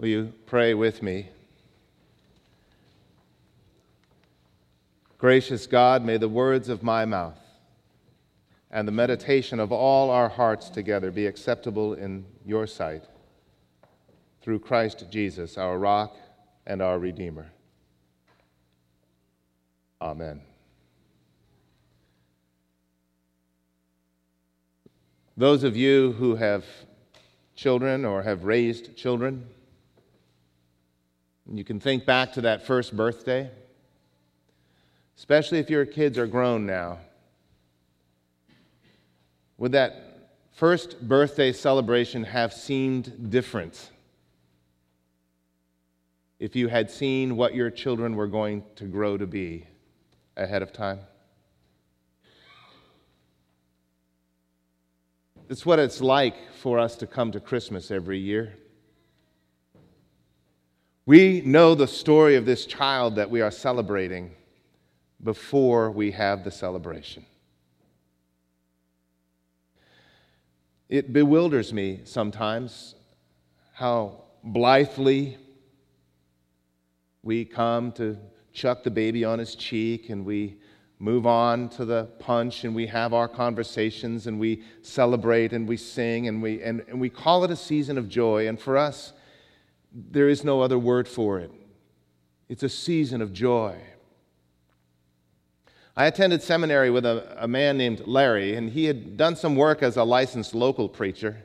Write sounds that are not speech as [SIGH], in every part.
Will you pray with me? Gracious God, may the words of my mouth and the meditation of all our hearts together be acceptable in your sight through Christ Jesus, our rock and our Redeemer. Amen. Those of you who have children or have raised children, you can think back to that first birthday, especially if your kids are grown now. Would that first birthday celebration have seemed different if you had seen what your children were going to grow to be ahead of time? It's what it's like for us to come to Christmas every year. We know the story of this child that we are celebrating before we have the celebration. It bewilders me sometimes how blithely we come to chuck the baby on his cheek and we move on to the punch and we have our conversations and we celebrate and we sing and we, and, and we call it a season of joy. And for us, there is no other word for it. It's a season of joy. I attended seminary with a, a man named Larry, and he had done some work as a licensed local preacher.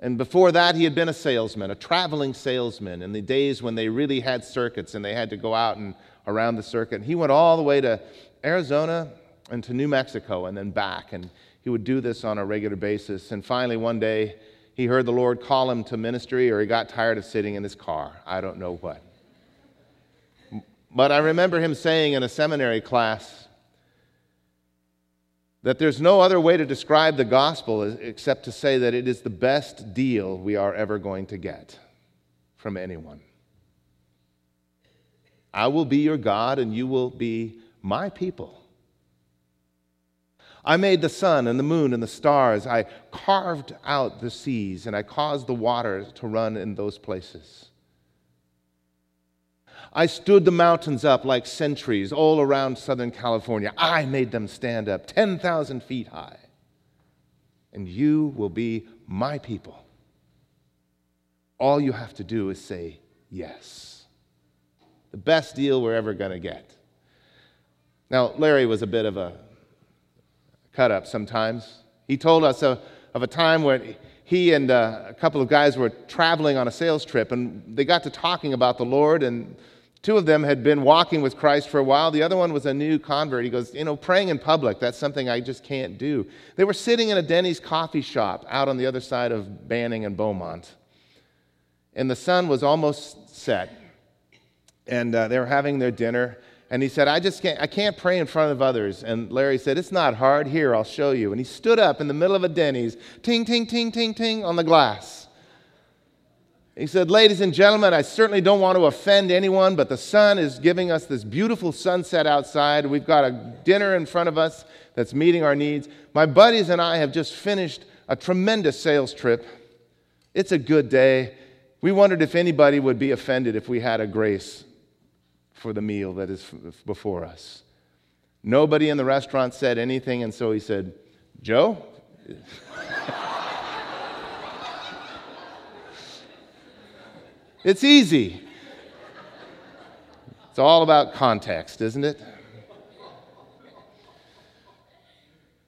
And before that, he had been a salesman, a traveling salesman in the days when they really had circuits and they had to go out and around the circuit. And he went all the way to Arizona and to New Mexico and then back. And he would do this on a regular basis. And finally, one day, he heard the Lord call him to ministry or he got tired of sitting in his car. I don't know what. But I remember him saying in a seminary class that there's no other way to describe the gospel except to say that it is the best deal we are ever going to get from anyone. I will be your God and you will be my people. I made the sun and the moon and the stars. I carved out the seas and I caused the waters to run in those places. I stood the mountains up like sentries all around Southern California. I made them stand up 10,000 feet high. And you will be my people. All you have to do is say yes. The best deal we're ever going to get. Now, Larry was a bit of a cut up sometimes. He told us of, of a time when he and uh, a couple of guys were traveling on a sales trip, and they got to talking about the Lord, and two of them had been walking with Christ for a while. The other one was a new convert. He goes, You know, praying in public, that's something I just can't do. They were sitting in a Denny's coffee shop out on the other side of Banning and Beaumont, and the sun was almost set, and uh, they were having their dinner. And he said, I just can't, I can't pray in front of others. And Larry said, It's not hard. Here, I'll show you. And he stood up in the middle of a Denny's, ting, ting, ting, ting, ting, on the glass. He said, Ladies and gentlemen, I certainly don't want to offend anyone, but the sun is giving us this beautiful sunset outside. We've got a dinner in front of us that's meeting our needs. My buddies and I have just finished a tremendous sales trip. It's a good day. We wondered if anybody would be offended if we had a grace for the meal that is before us. Nobody in the restaurant said anything, and so he said, Joe? [LAUGHS] it's easy. It's all about context, isn't it?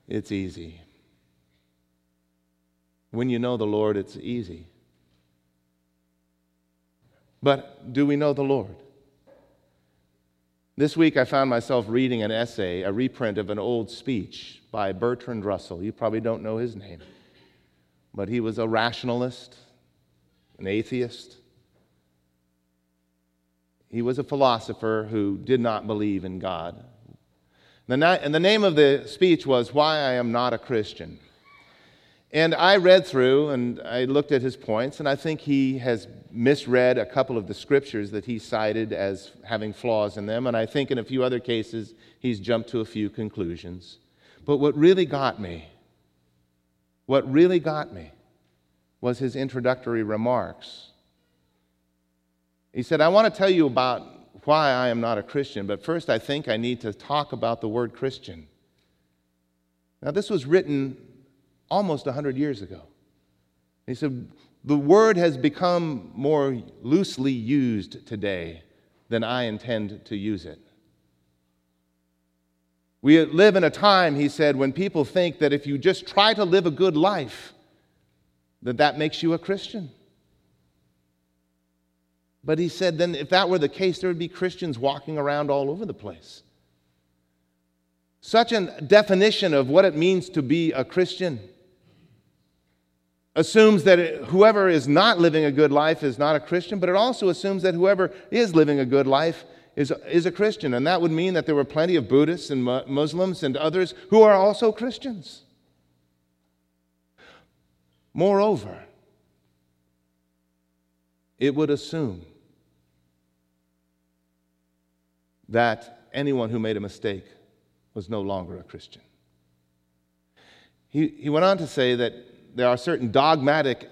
It's easy. When you know the Lord, it's easy. But do we know the Lord? This week, I found myself reading an essay, a reprint of an old speech by Bertrand Russell. You probably don't know his name, but he was a rationalist, an atheist. He was a philosopher who did not believe in God. And the name of the speech was Why I Am Not a Christian. And I read through and I looked at his points, and I think he has misread a couple of the scriptures that he cited as having flaws in them. And I think in a few other cases, he's jumped to a few conclusions. But what really got me, what really got me, was his introductory remarks. He said, I want to tell you about why I am not a Christian, but first I think I need to talk about the word Christian. Now, this was written almost 100 years ago. He said, The word has become more loosely used today than I intend to use it. We live in a time, he said, when people think that if you just try to live a good life, that that makes you a Christian. But he said, then if that were the case, there would be Christians walking around all over the place. Such a definition of what it means to be a Christian assumes that whoever is not living a good life is not a Christian, but it also assumes that whoever is living a good life is, is a Christian. And that would mean that there were plenty of Buddhists and Muslims and others who are also Christians. Moreover, it would assume that anyone who made a mistake was no longer a Christian. He, he went on to say that there are certain dogmatic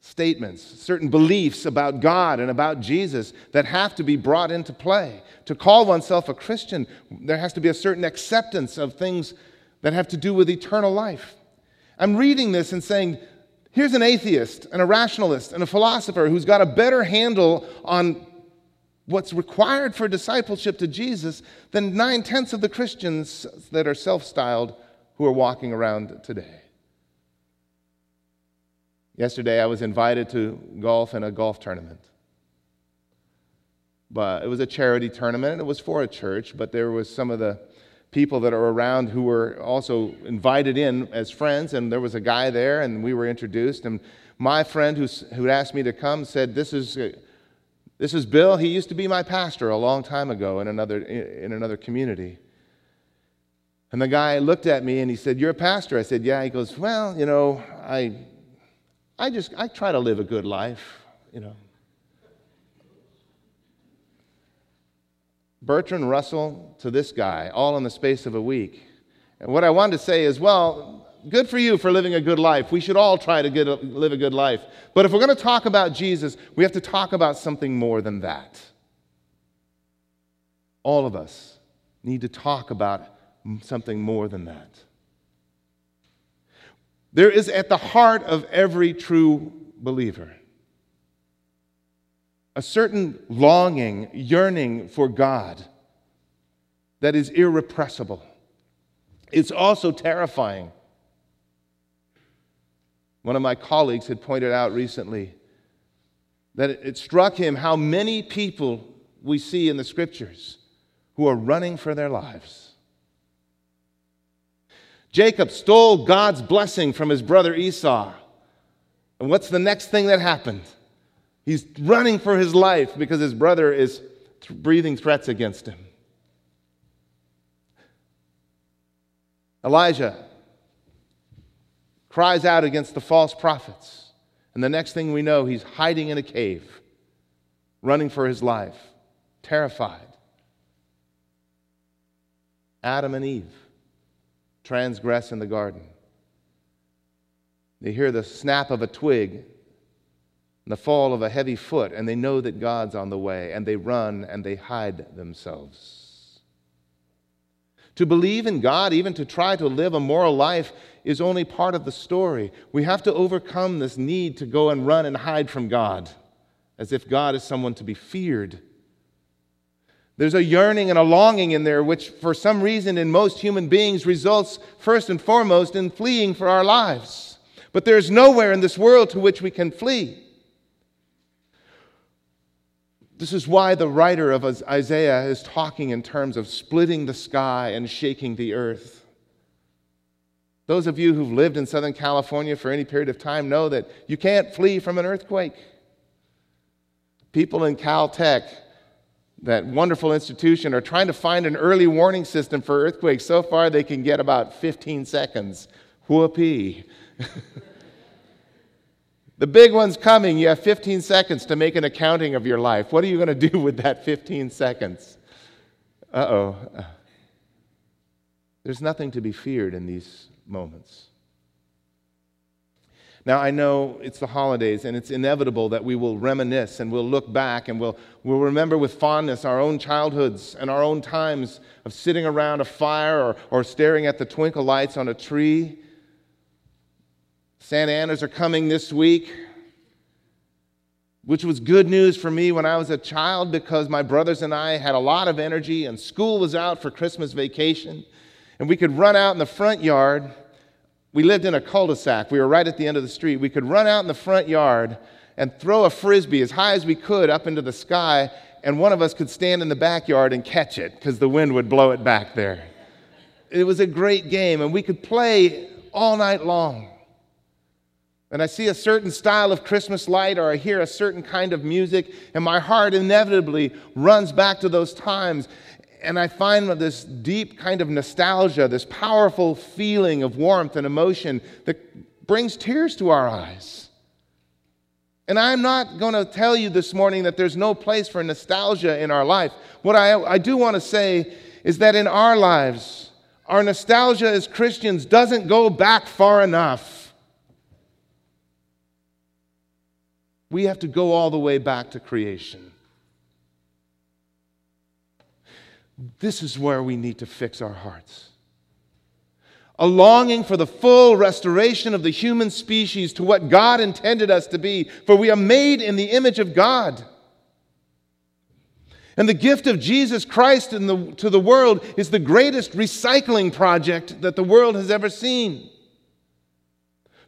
statements, certain beliefs about God and about Jesus that have to be brought into play. To call oneself a Christian, there has to be a certain acceptance of things that have to do with eternal life. I'm reading this and saying, here's an atheist and a rationalist and a philosopher who's got a better handle on what's required for discipleship to Jesus than nine tenths of the Christians that are self styled who are walking around today. Yesterday, I was invited to golf in a golf tournament. But it was a charity tournament, and it was for a church, but there was some of the people that are around who were also invited in as friends, and there was a guy there, and we were introduced. And my friend who asked me to come said, This is, this is Bill. He used to be my pastor a long time ago in another, in another community. And the guy looked at me and he said, You're a pastor? I said, Yeah. He goes, Well, you know, I I just, I try to live a good life, you know. Bertrand Russell to this guy, all in the space of a week. And what I wanted to say is, well, good for you for living a good life. We should all try to a, live a good life. But if we're going to talk about Jesus, we have to talk about something more than that. All of us need to talk about something more than that. There is at the heart of every true believer a certain longing, yearning for God that is irrepressible. It's also terrifying. One of my colleagues had pointed out recently that it struck him how many people we see in the scriptures who are running for their lives. Jacob stole God's blessing from his brother Esau. And what's the next thing that happened? He's running for his life because his brother is th- breathing threats against him. Elijah cries out against the false prophets. And the next thing we know, he's hiding in a cave, running for his life, terrified. Adam and Eve transgress in the garden. They hear the snap of a twig and the fall of a heavy foot, and they know that God's on the way, and they run and they hide themselves. To believe in God, even to try to live a moral life, is only part of the story. We have to overcome this need to go and run and hide from God, as if God is someone to be feared. There's a yearning and a longing in there, which for some reason in most human beings results first and foremost in fleeing for our lives. But there's nowhere in this world to which we can flee. This is why the writer of Isaiah is talking in terms of splitting the sky and shaking the earth. Those of you who've lived in Southern California for any period of time know that you can't flee from an earthquake. People in Caltech that wonderful institution are trying to find an early warning system for earthquakes. So far, they can get about 15 seconds. Whoopee. [LAUGHS] the big one's coming. You have 15 seconds to make an accounting of your life. What are you going to do with that 15 seconds? Uh oh. There's nothing to be feared in these moments. Now, I know it's the holidays and it's inevitable that we will reminisce and we'll look back and we'll, we'll remember with fondness our own childhoods and our own times of sitting around a fire or, or staring at the twinkle lights on a tree. Santa Anas are coming this week, which was good news for me when I was a child because my brothers and I had a lot of energy and school was out for Christmas vacation. And we could run out in the front yard we lived in a cul de sac. We were right at the end of the street. We could run out in the front yard and throw a frisbee as high as we could up into the sky, and one of us could stand in the backyard and catch it because the wind would blow it back there. It was a great game, and we could play all night long. And I see a certain style of Christmas light, or I hear a certain kind of music, and my heart inevitably runs back to those times and I find this deep kind of nostalgia, this powerful feeling of warmth and emotion that brings tears to our eyes. And I'm not going to tell you this morning that there's no place for nostalgia in our life. What I, I do want to say is that in our lives, our nostalgia as Christians doesn't go back far enough. We have to go all the way back to creation. This is where we need to fix our hearts. A longing for the full restoration of the human species to what God intended us to be, for we are made in the image of God. And the gift of Jesus Christ the, to the world is the greatest recycling project that the world has ever seen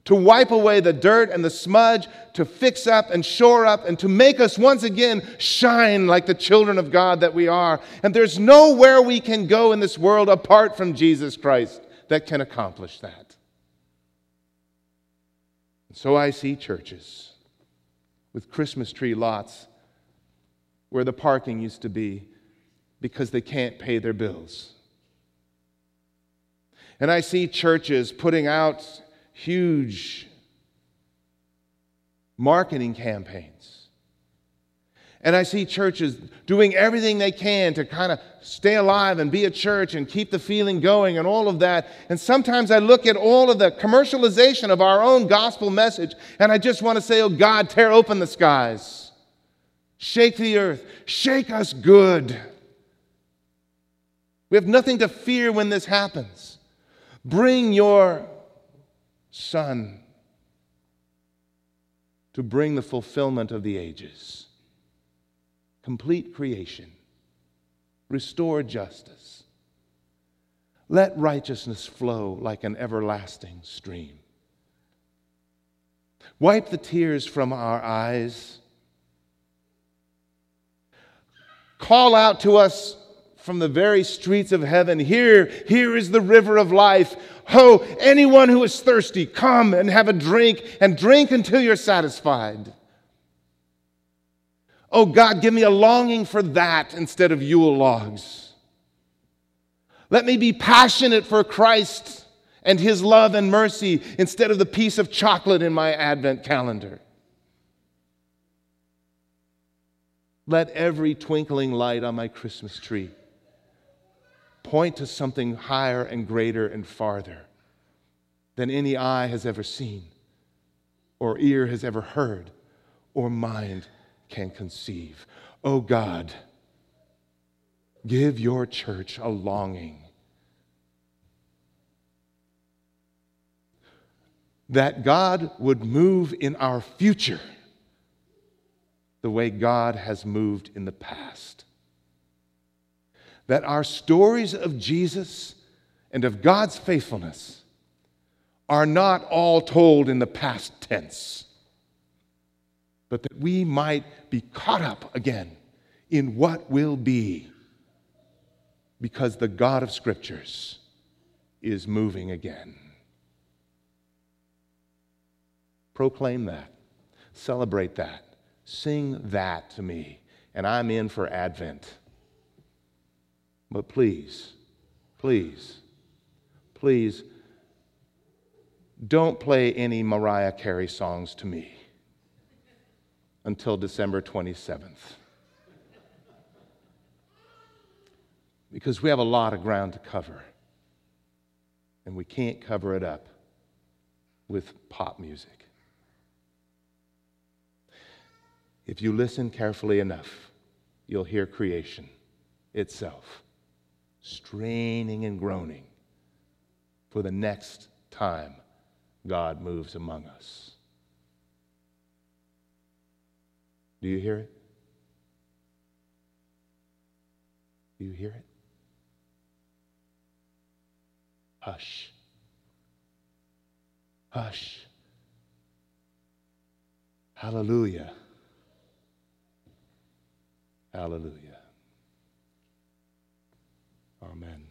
to wipe away the dirt and the smudge, to fix up and shore up, and to make us once again shine like the children of God that we are. And there's nowhere we can go in this world apart from Jesus Christ that can accomplish that. so I see churches with Christmas tree lots where the parking used to be because they can't pay their bills. And I see churches putting out huge marketing campaigns. And I see churches doing everything they can to kind of stay alive and be a church and keep the feeling going and all of that. And sometimes I look at all of the commercialization of our own gospel message and I just want to say, oh God, tear open the skies, shake the earth, shake us good. We have nothing to fear when this happens. Bring your Son to bring the fulfillment of the ages, complete creation, restore justice. Let righteousness flow like an everlasting stream. Wipe the tears from our eyes. Call out to us from the very streets of heaven Here, here is the river of life. Ho, anyone who is thirsty, come and have a drink, and drink until you're satisfied. Oh God, give me a longing for that instead of Yule logs. Let me be passionate for Christ and His love and mercy instead of the piece of chocolate in my Advent calendar. Let every twinkling light on my Christmas tree point to something higher and greater and farther than any eye has ever seen, or ear has ever heard, or mind can conceive. Oh God, give your church a longing that God would move in our future the way God has moved in the past that our stories of Jesus and of God's faithfulness are not all told in the past tense, but that we might be caught up again in what will be because the God of Scriptures is moving again. Proclaim that, celebrate that, sing that to me, and I'm in for Advent. But please, please, please don't play any Mariah Carey songs to me until December 27th. Because we have a lot of ground to cover, and we can't cover it up with pop music. If you listen carefully enough, you'll hear creation itself straining and groaning for the next time God moves among us. Do you hear it? Do you hear it? Hush. Hush. Hallelujah. Hallelujah. Amen.